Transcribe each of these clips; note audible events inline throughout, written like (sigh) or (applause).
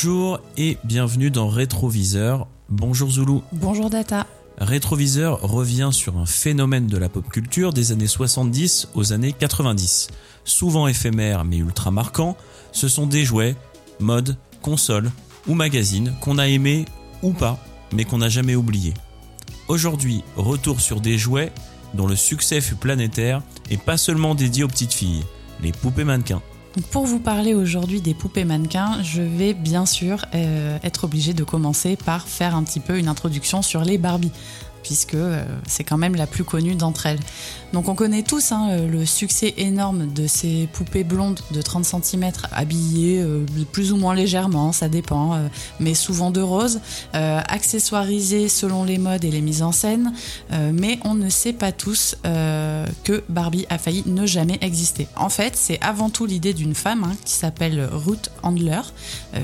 Bonjour et bienvenue dans Rétroviseur. Bonjour Zoulou. Bonjour Data. Rétroviseur revient sur un phénomène de la pop culture des années 70 aux années 90. Souvent éphémère mais ultra marquant, ce sont des jouets, modes, consoles ou magazines qu'on a aimés ou pas, mais qu'on n'a jamais oubliés. Aujourd'hui, retour sur des jouets dont le succès fut planétaire et pas seulement dédié aux petites filles, les poupées mannequins. Pour vous parler aujourd'hui des poupées mannequins, je vais bien sûr euh, être obligée de commencer par faire un petit peu une introduction sur les Barbie puisque euh, c'est quand même la plus connue d'entre elles. Donc on connaît tous hein, euh, le succès énorme de ces poupées blondes de 30 cm habillées euh, plus ou moins légèrement, ça dépend, mais souvent de rose, accessoirisées selon les modes et les mises en scène, mais on ne sait pas tous que Barbie a failli ne jamais exister. En fait, c'est avant tout l'idée d'une femme hein, qui s'appelle Ruth Handler,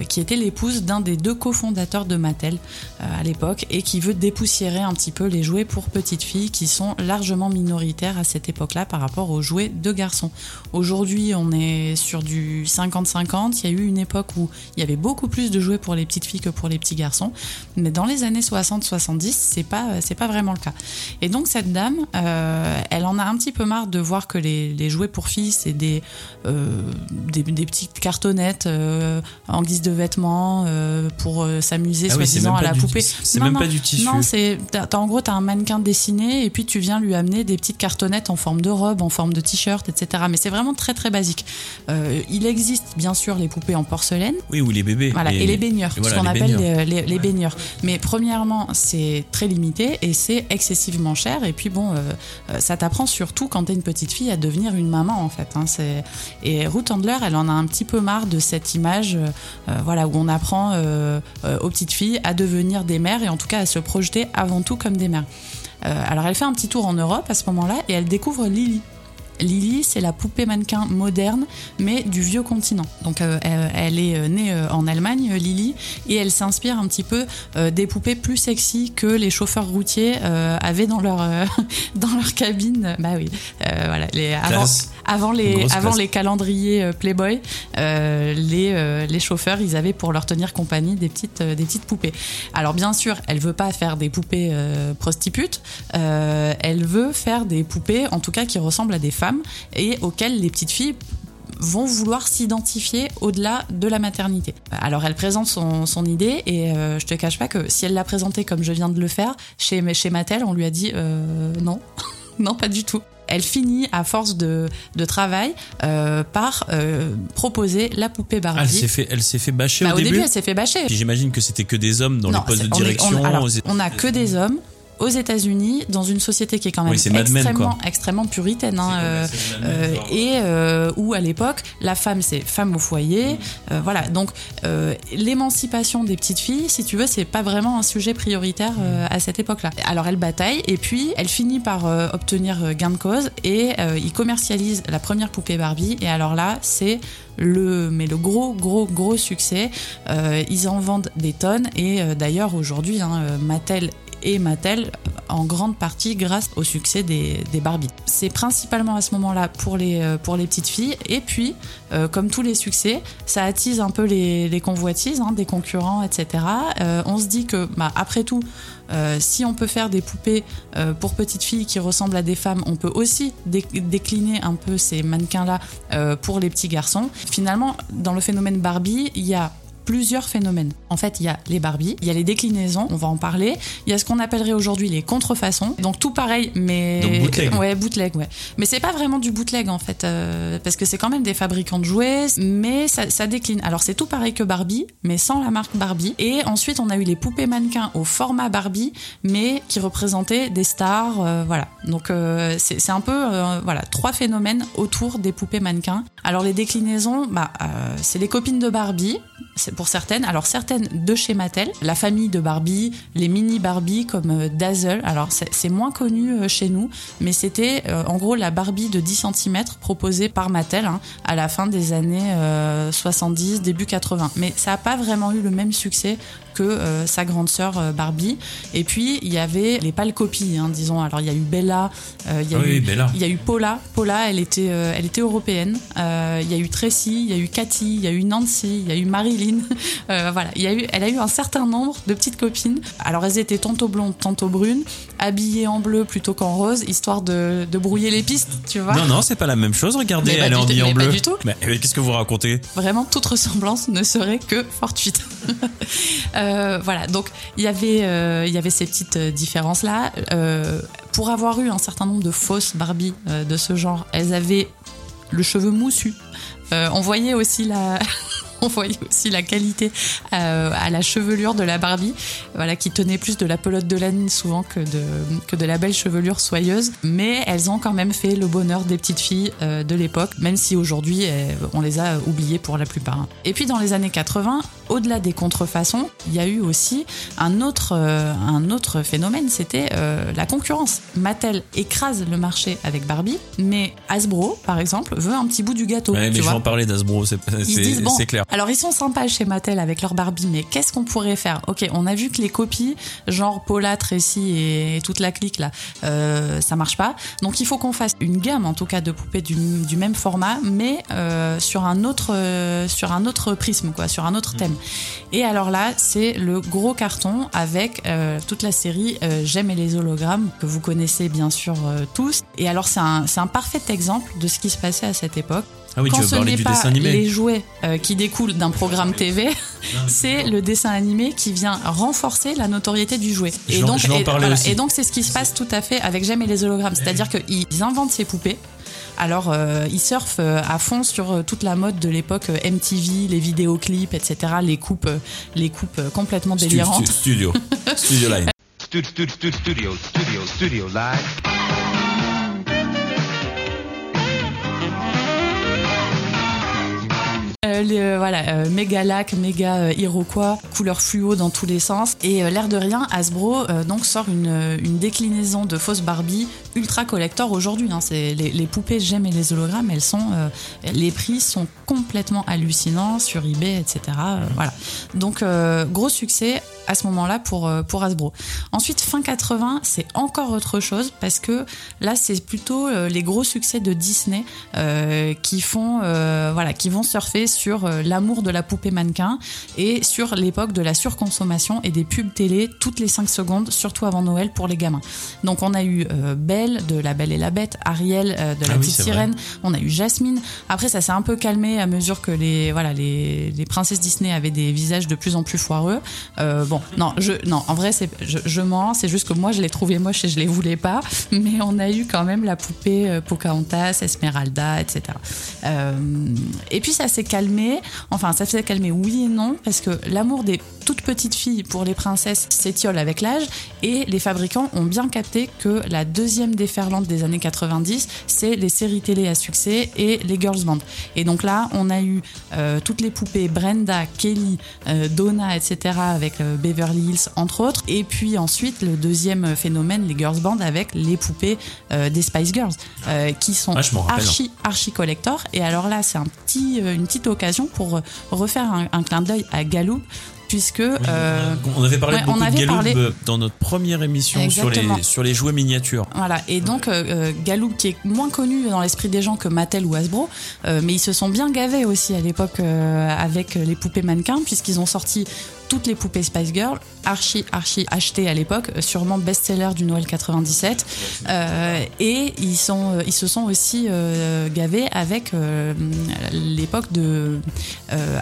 qui était l'épouse d'un des deux cofondateurs de Mattel à l'époque et qui veut dépoussiérer un petit peu les jouets pour petites filles qui sont largement minoritaires à cette époque-là par rapport aux jouets de garçons. Aujourd'hui, on est sur du 50-50. Il y a eu une époque où il y avait beaucoup plus de jouets pour les petites filles que pour les petits garçons. Mais dans les années 60-70, c'est pas, c'est pas vraiment le cas. Et donc, cette dame, euh, elle en a un petit peu marre de voir que les, jouets pour filles, c'est des, euh, des, petites cartonnettes euh, en guise de vêtements pour s'amuser, ah soi-disant, à la poupée. C'est même pas du tissu. Non, c'est, en gros, tu as un mannequin dessiné et puis tu viens lui amener des petites cartonnettes en forme de robe, en forme de t-shirt, etc. Mais c'est vraiment très très basique. Euh, il existe bien sûr les poupées en porcelaine. Oui, ou les bébés. Voilà, et, les baigneurs, ce qu'on appelle les, baigneurs. Mais premièrement, c'est très limité et c'est excessivement cher. Et puis bon, euh, euh, ça t'apprend surtout quand t'es une petite fille à devenir une maman en fait. Hein. Et Ruth Handler, elle en a un petit peu marre de cette image voilà, où on apprend aux petites filles à devenir des mères et en tout cas à se projeter avant tout comme des Euh, alors elle fait un petit tour en Europe à ce moment-là et elle découvre Lily. Lily, c'est la poupée mannequin moderne, mais du vieux continent. Donc, euh, elle, est euh, née euh, en Allemagne, Lily, et elle s'inspire un petit peu des poupées plus sexy que les chauffeurs routiers avaient dans leur (laughs) dans leur cabine. Bah oui, voilà. Les, avant, les avant les calendriers Playboy, les les chauffeurs, ils avaient pour leur tenir compagnie des petites des petites poupées. Alors bien sûr, elle veut pas faire des poupées prostitutes, elle veut faire des poupées, en tout cas, qui ressemblent à des femmes et auxquelles les petites filles vont vouloir s'identifier au-delà de la maternité. Alors elle présente son, idée et euh, je te cache pas que si elle l'a présentée comme je viens de le faire, chez, chez Mattel, on lui a dit euh, non, (laughs) non pas du tout. Elle finit, à force de, travail, euh, par proposer la poupée Barbie. elle s'est fait, elle s'est fait bâcher bah, au, au début. elle s'est fait bâcher. J'imagine que c'était que des hommes dans les postes de direction. on a que des hommes aux États-Unis, dans une société qui est quand même extrêmement, extrêmement puritaine, hein, euh, euh, et euh, où à l'époque la femme c'est femme au foyer, mm. voilà. Donc l'émancipation des petites filles, si tu veux, c'est pas vraiment un sujet prioritaire à cette époque-là. Alors elle bataille et puis elle finit par obtenir gain de cause et il commercialise la première poupée Barbie. Et alors là, c'est le mais le gros gros gros succès. ils en vendent des tonnes et d'ailleurs aujourd'hui, hein, Mattel et Mattel en grande partie grâce au succès des, des Barbie. C'est principalement à ce moment-là pour les, euh, pour les petites filles et puis euh, comme tous les succès, ça attise un peu les, les convoitises hein, des concurrents, etc. Euh, on se dit que bah, après tout, si on peut faire des poupées pour petites filles qui ressemblent à des femmes, on peut aussi décliner un peu ces mannequins-là pour les petits garçons. Finalement, dans le phénomène Barbie, il y a plusieurs phénomènes. En fait, il y a les Barbie, il y a les déclinaisons, on va en parler. Il y a ce qu'on appellerait aujourd'hui les contrefaçons. Donc tout pareil, mais Donc bootleg. ouais, bootleg, ouais. Mais c'est pas vraiment du bootleg en fait, euh, parce que c'est quand même des fabricants de jouets, mais ça, ça décline. Alors c'est tout pareil que Barbie, mais sans la marque Barbie. Et ensuite, on a eu les poupées mannequins au format Barbie, mais qui représentaient des stars, euh, voilà. Donc euh, c'est un peu, voilà, trois phénomènes autour des poupées mannequins. Alors les déclinaisons, bah, c'est les copines de Barbie, c'est pour certaines. Alors certaines de chez Mattel, la famille de Barbie, les mini Barbie comme euh, Dazzle. Alors c'est moins connu euh, chez nous, mais c'était euh, en gros la Barbie de 10 cm proposée par Mattel hein, à la fin des années 70, début 80. Mais ça n'a pas vraiment eu le même succès que sa grande sœur Barbie. Et puis il y avait les pâles copies, hein, disons. Alors il y a eu Bella, il y a eu il y a eu Paula. Paula, elle était elle était européenne. il y a eu Tracy, il y a eu Cathy, il y a eu Nancy, il y a eu Marilyn. (laughs) voilà, il y a eu elle a eu un certain nombre de petites copines. Alors elles étaient tantôt blondes, tantôt brunes, habillées en bleu plutôt qu'en rose, histoire de, de brouiller les pistes, tu vois. Non non, c'est pas la même chose. Regardez, elle est habillée en bleu. Pas du tout. Mais, qu'est-ce que vous racontez? Vraiment, toute ressemblance ne serait que fortuite. (laughs) euh, voilà, donc il y avait euh, il y avait ces petites euh, différences là. Euh, pour avoir eu un certain nombre de fausses Barbie de ce genre, elles avaient le cheveu moussu. on voyait aussi la (laughs) on voyait aussi la qualité euh, à la chevelure de la Barbie, voilà, qui tenait plus de la pelote de laine souvent que de, que de la belle chevelure soyeuse. Mais elles ont quand même fait le bonheur des petites filles de l'époque, même si aujourd'hui on les a oubliées pour la plupart. Et puis dans les années 80, au-delà des contrefaçons, il y a eu aussi un autre, un autre phénomène, c'était la concurrence. Mattel écrase le marché avec Barbie, mais Hasbro, par exemple, veut un petit bout du gâteau. Ouais, mais je vais en parler d'Hasbro, c'est clair. Alors ils sont sympas chez Mattel avec leur Barbie, mais qu'est-ce qu'on pourrait faire? Ok, on a vu que les copies, genre Paula, Tracy et toute la clique là, euh, ça marche pas. Donc il faut qu'on fasse une gamme, en tout cas, de poupées du, même format, mais euh, sur un autre euh, sur un autre prisme, quoi, sur un autre thème. Et alors là, c'est le gros carton avec toute la série J'aime et les hologrammes que vous connaissez bien sûr tous. Et alors c'est un, un parfait exemple de ce qui se passait à cette époque. Ah oui, Quand tu veux ce parler n'est du pas dessin animé. les jouets euh, qui découlent d'un programme TV, (laughs) c'est le dessin animé qui vient renforcer la notoriété du jouet. Et donc, et, donc c'est ce qui se passe tout à fait avec J'aime et les hologrammes. C'est-à-dire qu'ils inventent ces poupées. Alors, euh, ils surfent euh, à fond sur toute la mode de l'époque MTV, les vidéoclips, etc., les coupes, les coupes complètement délirantes. Studio, (laughs) studio line. Studio, studio, studio, studio line. Euh, voilà, euh, méga lac, méga euh, iroquois, couleur fluo dans tous les sens. Et l'air de rien, Hasbro donc sort une, déclinaison de fausse Barbie ultra collector aujourd'hui. Hein. Les, poupées J'aime et les hologrammes, elles sont, les prix sont complètement hallucinants sur eBay, etc. voilà. Donc gros succès à ce moment-là pour pour Hasbro. Ensuite fin 80, c'est encore autre chose parce que là c'est plutôt les gros succès de Disney qui font voilà qui vont surfer sur euh, l'amour de la poupée mannequin et sur l'époque de la surconsommation et des pubs télé toutes les 5 secondes, surtout avant Noël pour les gamins. Donc on a eu euh, Belle de La Belle et la Bête, Ariel euh, de La ah Petite Sirène, on a eu Jasmine. Après ça s'est un peu calmé à mesure que les voilà les, les, princesses Disney avaient des visages de plus en plus foireux. bon, non, je non, en vrai c'est je, je mens, c'est juste que moi je l'ai trouvé moche et je les voulais pas, mais on a eu quand même la poupée Pocahontas, Esmeralda, etc. et puis ça s'est calmé Enfin, ça s'est calmer oui et non, parce que l'amour des toutes petites filles pour les princesses s'étiole avec l'âge, et les fabricants ont bien capté que la deuxième déferlante des années 90, c'est les séries télé à succès et les girls band. Et donc là, on a eu euh, toutes les poupées Brenda, Kelly, euh, Donna, etc. avec euh, Beverly Hills, entre autres. Et puis ensuite, le deuxième phénomène, les girls band avec les poupées des Spice Girls, qui sont ah, archi, archi collector. Et alors là, c'est un petit, une petite occasion pour refaire un, clin d'œil à Galou puisque euh, on avait parlé beaucoup de Galoob euh, dans notre première émission sur les sur les jouets miniatures. Voilà. Et donc euh, Galoob qui est moins connu dans l'esprit des gens que Mattel ou Hasbro, mais ils se sont bien gavés aussi à l'époque avec les poupées mannequins puisqu'ils ont sorti toutes les poupées Spice Girl, archi, archi achetées à l'époque, sûrement best-seller du Noël 97. Euh, et ils, sont, euh, ils se sont aussi euh, gavés avec l'époque de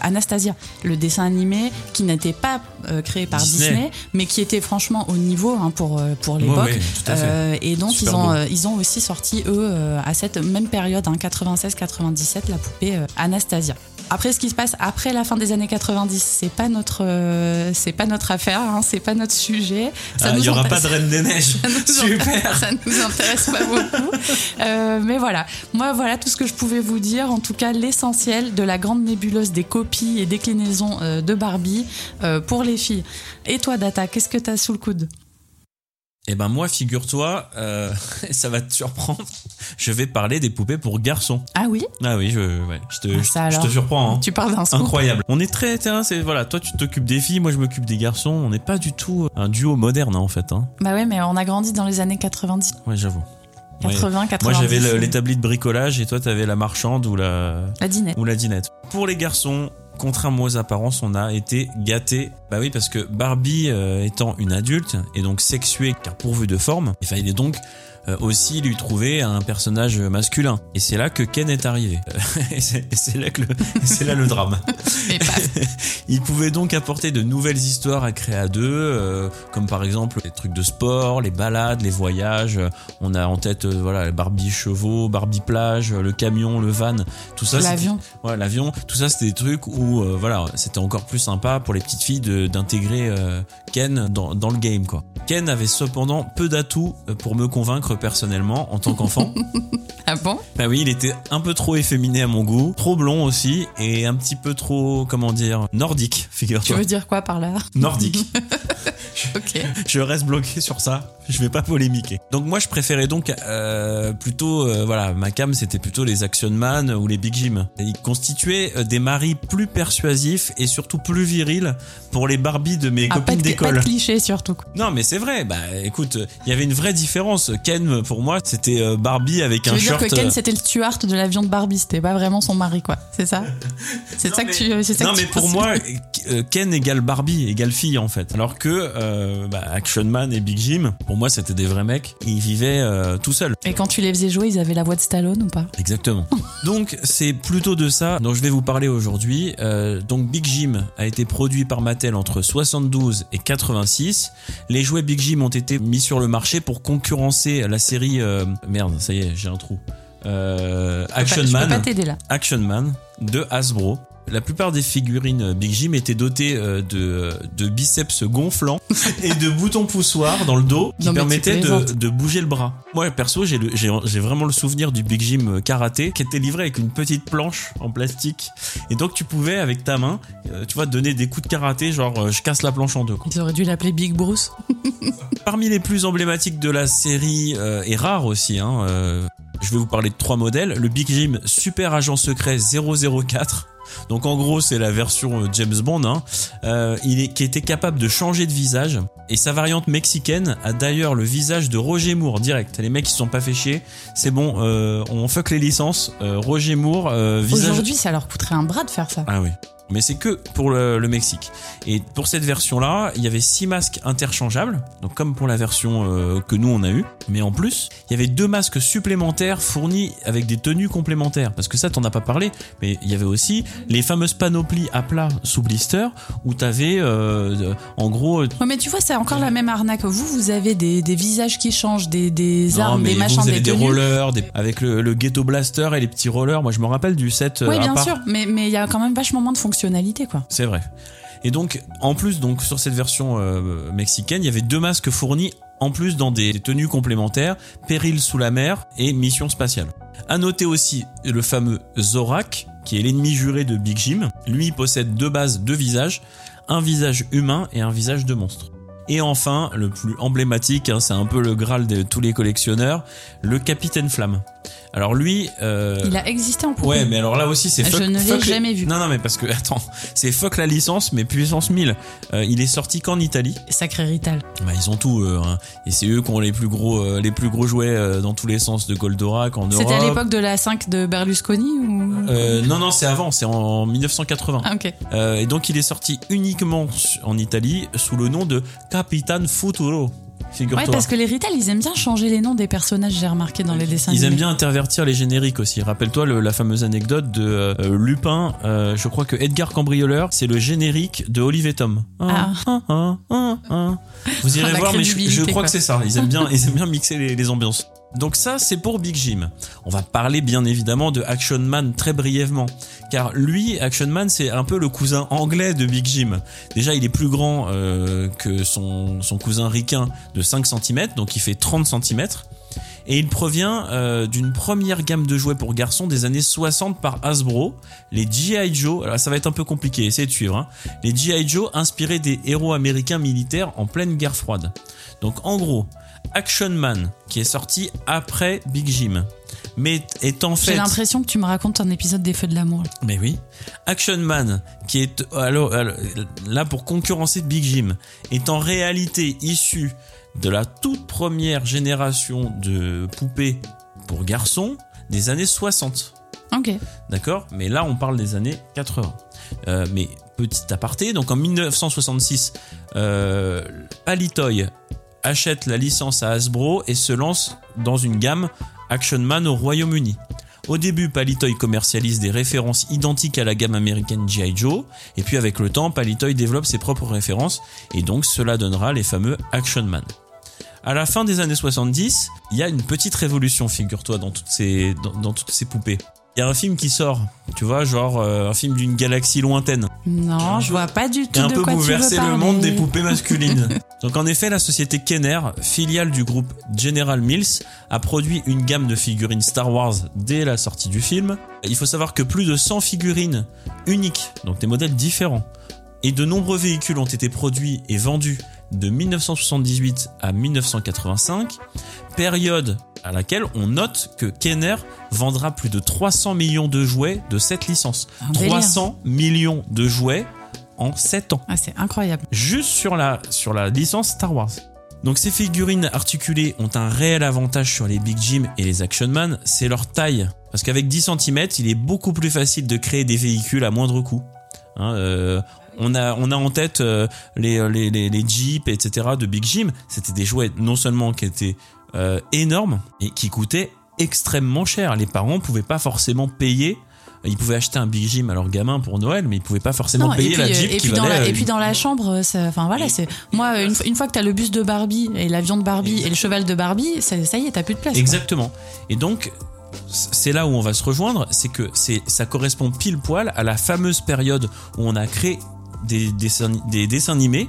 Anastasia, le dessin animé qui n'était pas créé par Disney. mais qui était franchement au niveau hein, pour, pour l'époque. et donc, ils ont, ils ont aussi sorti, eux, à cette même période, hein, 96-97, la poupée Anastasia. Après, ce qui se passe après la fin des années 90, c'est pas notre, euh, c'est pas notre affaire, hein, c'est pas notre sujet. Ah, il n'y aura pas de Reine des Neiges. (laughs) Ça Super. ça nous intéresse pas beaucoup. Euh, mais voilà, moi voilà tout ce que je pouvais vous dire. En tout cas, l'essentiel de la grande nébuleuse des copies et déclinaisons euh, de Barbie pour les filles. Et toi, Data, qu'est-ce que tu as sous le coude? Eh ben moi, figure-toi, euh, (laughs) ça va te surprendre. Je vais parler des poupées pour garçons. Ah oui? Ah oui, je, ouais, je te, ah, je, te surprends. Hein. Tu parles d'un. Incroyable. On est très, c'est voilà, toi tu t'occupes des filles, moi je m'occupe des garçons. On n'est pas du tout un duo moderne hein, en fait. Hein. Bah ouais, mais on a grandi dans les années 90. Ouais, j'avoue. 80, 90. Moi j'avais l'établi de bricolage et toi t'avais la marchande ou la la dinette. Ou la dinette. Pour les garçons, contrairement aux apparences, on a été gâté. Bah oui, parce que Barbie euh, étant une adulte et donc sexuée car pourvue de forme, il fallait donc aussi lui trouver un personnage masculin. Et c'est là que Ken est arrivé. (laughs) et c'est là que (laughs) c'est là le drame. (laughs) il pouvait donc apporter de nouvelles histoires à créer à deux, euh, comme par exemple les trucs de sport, les balades, les voyages. On a en tête euh, voilà Barbie chevaux, Barbie plage, le camion, le van, tout ça. L'avion. Ouais, l'avion. Tout ça, c'était des trucs où voilà, c'était encore plus sympa pour les petites filles d'intégrer Ken dans, dans le game quoi. Ken avait cependant peu d'atouts pour me convaincre personnellement en tant qu'enfant. (laughs) ah bon? Bah oui, il était un peu trop efféminé à mon goût, trop blond aussi et un petit peu trop, comment dire, nordique, figure-toi. Tu veux dire quoi par là? Nordique. (laughs) ok. Je reste bloqué sur ça je vais pas polémiquer. Donc moi je préférais donc euh, plutôt euh, voilà ma cam c'était plutôt les Action Man ou les Big Jim. ils constituaient euh, des maris plus persuasifs et surtout plus virils pour les Barbie de mes ah, copines d'école. Pas de cliché surtout. Non mais c'est vrai. Bah écoute, il y avait une vraie différence. Ken pour moi c'était Barbie avec un short. Tu veux dire que Ken c'était le Stuart de l'avion de Barbie, c'était pas vraiment son mari quoi. C'est ça? (laughs) C'est ça que tu. Ça non mais pour moi Ken égale Barbie égale fille en fait. Alors que bah, Action Man et Big Jim pour moi, c'était des vrais mecs. Ils vivaient euh, tout seuls. Et quand tu les faisais jouer, ils avaient la voix de Stallone ou pas? Exactement. (laughs) donc, c'est plutôt de ça dont je vais vous parler aujourd'hui. Euh, donc, Big Jim a été produit par Mattel entre 72 et 86. Les jouets Big Jim ont été mis sur le marché pour concurrencer la série. Euh, merde, ça y est, j'ai un trou. Action Man. Action Man de Hasbro. La plupart des figurines Big Jim étaient dotées euh, de, de biceps gonflants (laughs) et de boutons poussoirs dans le dos qui permettaient de, de, bouger le bras. Moi, perso, j'ai vraiment le souvenir du Big Jim karaté qui était livré avec une petite planche en plastique. Et donc, tu pouvais, avec ta main, euh, tu vois, donner des coups de karaté, genre euh, je casse la planche en deux. Ils auraient dû l'appeler Big Bruce. Parmi les plus emblématiques de la série, et rares aussi, hein, je vais vous parler de trois modèles. Le Big Jim Super Agent Secret 004 donc en gros, c'est la version euh, James Bond, hein. euh, il est, qui était capable de changer de visage. Et sa variante mexicaine a d'ailleurs le visage de Roger Moore direct. Les mecs qui se sont pas fait chier, c'est bon, euh, on fuck les licences. Roger Moore, visage. Aujourd'hui, ça leur coûterait un bras de faire ça. Ah oui mais c'est que pour le, Mexique. Et pour cette version-là, il y avait six masques interchangeables, donc comme pour la version euh, que nous on a eu. Mais en plus, il y avait deux masques supplémentaires fournis avec des tenues complémentaires. Parce que ça, t'en as pas parlé, mais il y avait aussi les fameuses panoplies à plat sous blister où t'avais euh, en gros. Ouais, mais tu vois, c'est encore la même arnaque. Vous, vous avez des, visages qui changent, des, des armes, des machins, vous avez des, rollers, avec le, ghetto blaster et les petits rollers. Moi, je me rappelle du set. Oui, euh, bien sûr, mais il y a quand même vachement moins de fonctions C'est vrai. Et donc, en plus, donc sur cette version euh, mexicaine, il y avait deux masques fournis en plus dans des tenues complémentaires, Péril sous la mer et Mission spatiale. À noter aussi le fameux Zorak, qui est l'ennemi juré de Big Jim. Lui possède deux bases, deux visages, un visage humain et un visage de monstre. Et enfin, le plus emblématique, hein, c'est un peu le graal de tous les collectionneurs, le Capitaine Flamme. Alors lui, euh... il a existé en poupée. Ouais, mais alors là aussi c'est. Je ne l'ai jamais vu. Non, non, mais parce que (laughs) attends, c'est fuck la licence, mais puissance 1000. Euh, il est sorti qu'en Italie. Sacré Rital. Bah ils ont tout, hein. et c'est eux qui ont les plus gros, euh, les plus gros jouets euh, dans tous les sens de Goldorak en Europe. C'était à l'époque de la 5 de Berlusconi ou? Non, non, c'est avant, c'est en 1980. Ah, ok. et donc il est sorti uniquement en Italie sous le nom de Capitan Futuro. Ouais, parce que les Rital, ils aiment bien changer les noms des personnages, j'ai remarqué dans les dessins. Ils aiment bien intervertir les génériques aussi. Rappelle-toi la fameuse anecdote de euh, Lupin. Euh, je crois que Edgar Cambrioleur, c'est le générique de Olive et Tom. Ah. Ah, ah, Vous irez (laughs) voir, mais je, crois que c'est ça. Ils aiment bien, ils aiment bien mixer les ambiances. Donc ça, c'est pour Big Jim. On va parler bien évidemment de Action Man très brièvement, car lui, Action Man, c'est un peu le cousin anglais de Big Jim. Déjà, il est plus grand euh, que son, cousin ricain de 5 cm, donc il fait 30 cm. Et il provient euh, d'une première gamme de jouets pour garçons des années 60 par Hasbro, les G.I. Joe. Alors ça va être un peu compliqué, essayez de suivre. Hein. Les G.I. Joe inspirés des héros américains militaires en pleine guerre froide. Donc en gros, Action Man, qui est sorti après Big Jim. Mais est en fait. J'ai l'impression que tu me racontes un épisode des Feux de l'amour. Mais oui. Action Man, qui est alors, là pour concurrencer Big Jim, est en réalité issu de la toute première génération de poupées pour garçons des années 60. Ok. D'accord? Mais là, on parle des années 80. Euh, mais petit aparté, donc en 1966, euh, Palitoy achète la licence à Hasbro et se lance dans une gamme Action Man au Royaume-Uni. Au début, Palitoy commercialise des références identiques à la gamme américaine G.I. Joe, et puis avec le temps, Palitoy développe ses propres références, et donc cela donnera les fameux Action Man. À la fin des années 70, il y a une petite révolution, figure-toi, dans dans toutes ces poupées. Il y a un film qui sort, tu vois, genre euh, un film d'une galaxie lointaine. Non, je vois pas du tout un de peu quoi veux le monde des poupées masculines. (laughs) Donc en effet, la société Kenner, filiale du groupe General Mills, a produit une gamme de figurines Star Wars dès la sortie du film. Il faut savoir que plus de 100 figurines uniques, donc des modèles différents, et de nombreux véhicules ont été produits et vendus de 1978 à 1985, période à laquelle on note que Kenner vendra plus de 300 millions de jouets de cette licence. 300 millions de jouets en 7 ans. Ah, c'est incroyable. Juste sur la, sur la licence Star Wars. Donc ces figurines articulées ont un réel avantage sur les Big Jim et les Action Man, c'est leur taille. Parce qu'avec 10 cm, il est beaucoup plus facile de créer des véhicules à moindre coût. Hein, euh, on a, on a en tête euh, les, les, les, les, Jeeps, etc. de Big Jim. C'était des jouets non seulement qui étaient euh, énormes et qui coûtaient extrêmement cher. Les parents pouvaient pas forcément payer ils pouvaient acheter un Big Jim à leur gamin pour Noël, mais ils pouvaient pas forcément payer la Jeep et qui puis valait, dans la, euh, Et puis dans la chambre, enfin voilà, c'est moi une, une, fois que t'as le bus de Barbie et l'avion de Barbie et le cheval de Barbie, ça, ça y est, t'as plus de place. Exactement. Quoi. Et donc c'est là où on va se rejoindre, c'est que c'est ça correspond pile poil à la fameuse période où on a créé des dessins, des dessins animés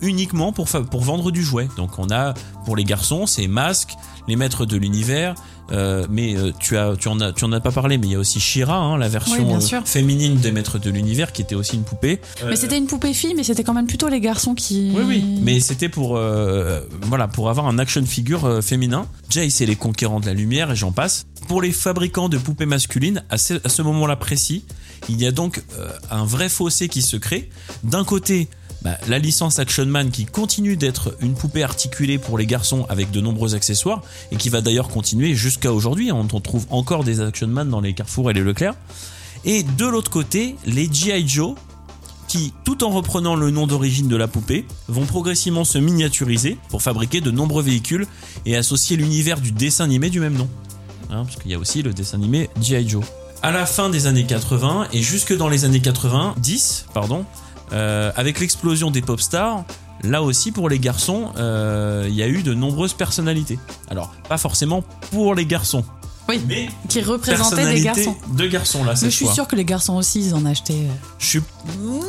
uniquement pour, pour vendre du jouet. Donc on a pour les garçons, c'est Masque, les maîtres de l'univers, euh, mais euh, tu as tu en as tu en as pas parlé mais il y a aussi Shira hein, la version oui, euh, féminine des maîtres de l'univers qui était aussi une poupée. Mais c'était une poupée fille mais c'était quand même plutôt les garçons qui oui oui. Mais c'était pour euh, voilà pour avoir un action figure féminin. Jace et les conquérants de la lumière et j'en passe. Pour les fabricants de poupées masculines à ce, à ce moment-là précis il y a donc un vrai fossé qui se crée. D'un côté bah, la licence Action Man qui continue d'être une poupée articulée pour les garçons avec de nombreux accessoires et qui va d'ailleurs continuer jusqu'à aujourd'hui. On trouve encore des Action Man dans les Carrefour et les Leclerc. Et de l'autre côté, les G.I. Joe qui, tout en reprenant le nom d'origine de la poupée, vont progressivement se miniaturiser pour fabriquer de nombreux véhicules et associer l'univers du dessin animé du même nom. Hein, parce qu'il y a aussi le dessin animé G.I. Joe. À la fin des années 80 et jusque dans les années 90, pardon, euh, avec l'explosion des pop stars, là aussi pour les garçons, il euh, y a eu de nombreuses personnalités. Alors, pas forcément pour les garçons. Oui, mais qui représentaient des garçons. De garçons là, Mais je suis sûr que les garçons aussi, ils en achetaient. Je suis. Hmm,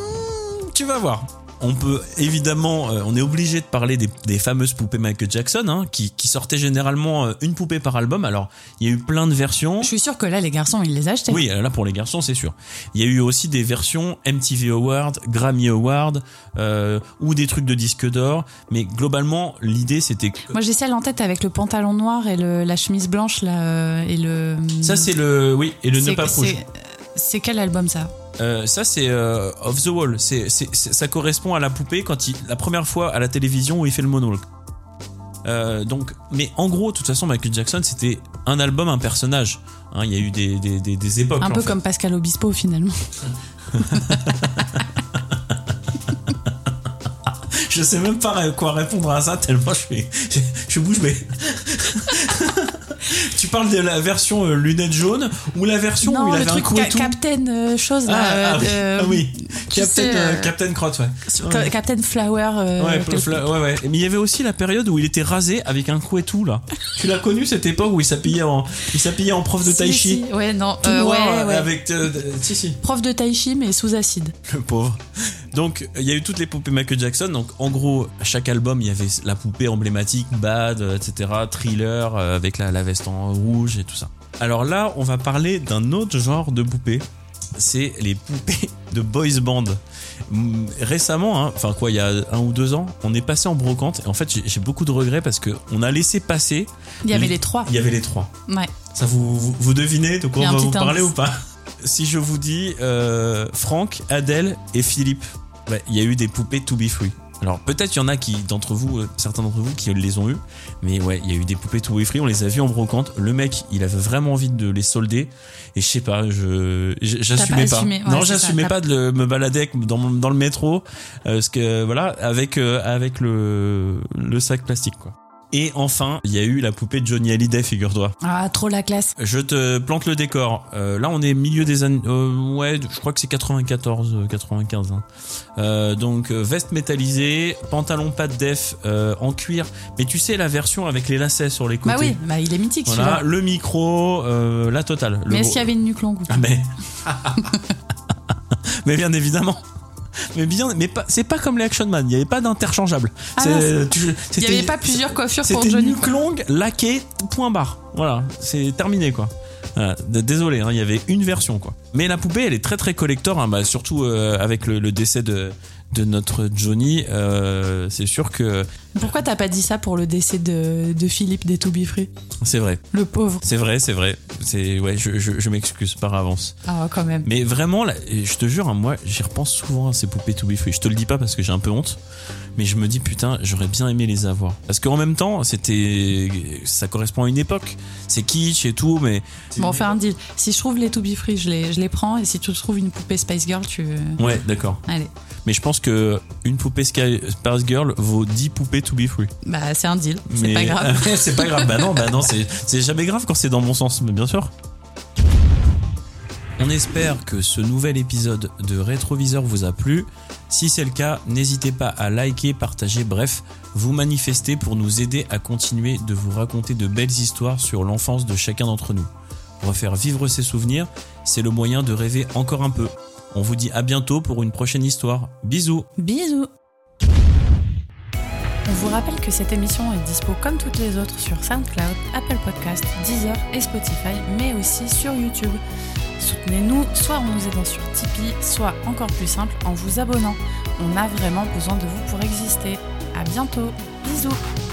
tu vas voir on peut évidemment, euh, on est obligé de parler des, des, fameuses poupées Michael Jackson, hein, qui, qui, sortaient généralement euh, une poupée par album. Alors, il y a eu plein de versions. Je suis sûr que là, les garçons, ils les achetaient. Oui, là pour les garçons, c'est sûr. Il y a eu aussi des versions MTV Award, Grammy Award, euh, ou des trucs de disque d'or. Mais globalement, l'idée, c'était que. Moi, j'ai celle en tête avec le pantalon noir et le, la chemise blanche là, euh, et le. Ça, c'est le, oui, et le ne pas rouge. C'est quel album ça? Euh, ça c'est euh, Off the Wall. C'est, ça correspond à la poupée quand il la première fois à la télévision où il fait le monologue. Euh, donc, mais en gros, de toute façon, Michael Jackson, c'était un album, un personnage. Hein, il y a eu des, des, des, des époques. Un peu fait. comme Pascal Obispo finalement. (laughs) (laughs) je sais même pas quoi répondre à ça tellement je suis, je, je bouge bée. Tu parles de la version euh, lunettes jaunes ou la version non, où il le avait truc un coup et tout Captain euh, chose là. Ah, ah, oui. euh, Ah oui. tu Captain, sais, euh, Captain Crotte, ouais. Ca- Captain Flower. Ouais, Fla- ouais, ouais. Mais il y avait aussi la période où il était rasé avec un coup et tout là. tu l'as connu cette époque où il s'habillait en, il s'habillait en prof de Si, tai chi? si, Ouais, non. Tout noir, ouais, ouais. avec, si si. Prof de tai chi mais sous acide. Le pauvre. Donc, il y a eu toutes les poupées Michael Jackson. Donc, en gros, à chaque album, il y avait la poupée emblématique, Bad, euh, etc., Thriller, euh, avec la, la veste en rouge et tout ça. Alors là, on va parler d'un autre genre de poupée c'est les poupées (laughs) de boys band. Mm, Récemment, hein, enfin quoi, il y a un ou deux ans, on est passé en brocante. Et en fait, j'ai- beaucoup de regrets parce que on a laissé passer. Il y avait les- les trois. Il y avait les trois. Ouais. Ça, vous, vous, vous devinez de quoi on va vous parler indice. ou pas? (laughs) Si je vous dis euh, Franck, Adèle et Philippe, ouais, il y a eu des poupées To Be Free. Alors peut-être il y en a qui d'entre vous, euh, certains d'entre vous qui les ont eu, mais ouais, il y a eu des poupées To Be Free, on les a vues en brocante. Le mec, il avait vraiment envie de les solder, et je sais pas, je j'assumais pas pas. assumé, ouais, non, j'assumais pas de le- me balader avec- dans, le métro, euh, parce que voilà, avec euh, avec le le sac plastique quoi. Et enfin, il y a eu la poupée de Johnny Hallyday, figure-toi. Ah, trop la classe. Je te plante le décor. Euh, là, on est milieu des années. euh, ouais, je crois que c'est 94, euh, 95. hein. Euh, donc euh, veste métallisée, pantalon pas de def euh, en cuir. Mais tu sais la version avec les lacets sur les côtés. Bah oui, bah il est mythique Voilà, celui-là. le micro, euh, la totale. Le Mais est-ce qu'il y avait une nuque longue Ah mais. (laughs) mais bien évidemment. Mais bien, mais pas, c'est pas comme les Action Man. Il y avait pas d'interchangeable. Ah, Il n'y c'était- avait pas plusieurs coiffures pour C'était Johnny. nuque longue, laqué, point barre. Voilà, c'est terminé quoi. Voilà. D- Désolé, hein, il y avait une version quoi. Mais la poupée, elle est très très collector, hein, bah, surtout euh, avec le, le décès de, de notre Johnny. euh, c'est sûr que Pourquoi t'as pas dit ça pour le décès de, de Philippe des To Be Free? C'est vrai, Le pauvre. c'est vrai, c'est vrai. C'est ouais, je, je, je m'excuse par avance. Ah, quand même. Mais vraiment, là, je te jure, hein, moi, j'y repense souvent à ces poupées To Be Free. Je te le dis pas parce que j'ai un peu honte, mais je me dis putain, j'aurais bien aimé les avoir. Parce qu'en même temps, c'était, ça correspond à une époque. C'est kitsch et tout, mais Bon, on fait un deal. Si je trouve les To Be Free, je les, je les prends. Et si tu trouves une poupée Spice Girl, tu. ouais, d'accord. Allez. Mais je pense que une poupée Sky Spice Girl vaut 10 poupées To Be Free. Bah, c'est un deal. C'est Mais- pas grave. (laughs) c'est pas grave. Bah non, bah non, c'est c'est jamais grave quand c'est dans mon sens, mais bien sûr. On espère que ce nouvel épisode de Rétroviseur vous a plu. Si c'est le cas, n'hésitez pas à liker, partager, bref, vous manifester pour nous aider à continuer de vous raconter de belles histoires sur l'enfance de chacun d'entre nous. Refaire vivre ses souvenirs, c'est le moyen de rêver encore un peu. On vous dit à bientôt pour une prochaine histoire. Bisous Bisous. On vous rappelle que cette émission est dispo comme toutes les autres sur SoundCloud, Apple Podcast, Deezer et Spotify, mais aussi sur YouTube. Soutenez-nous soit en nous aidant sur Tipeee, soit encore plus simple en vous abonnant. On a vraiment besoin de vous pour exister. À bientôt. Bisous.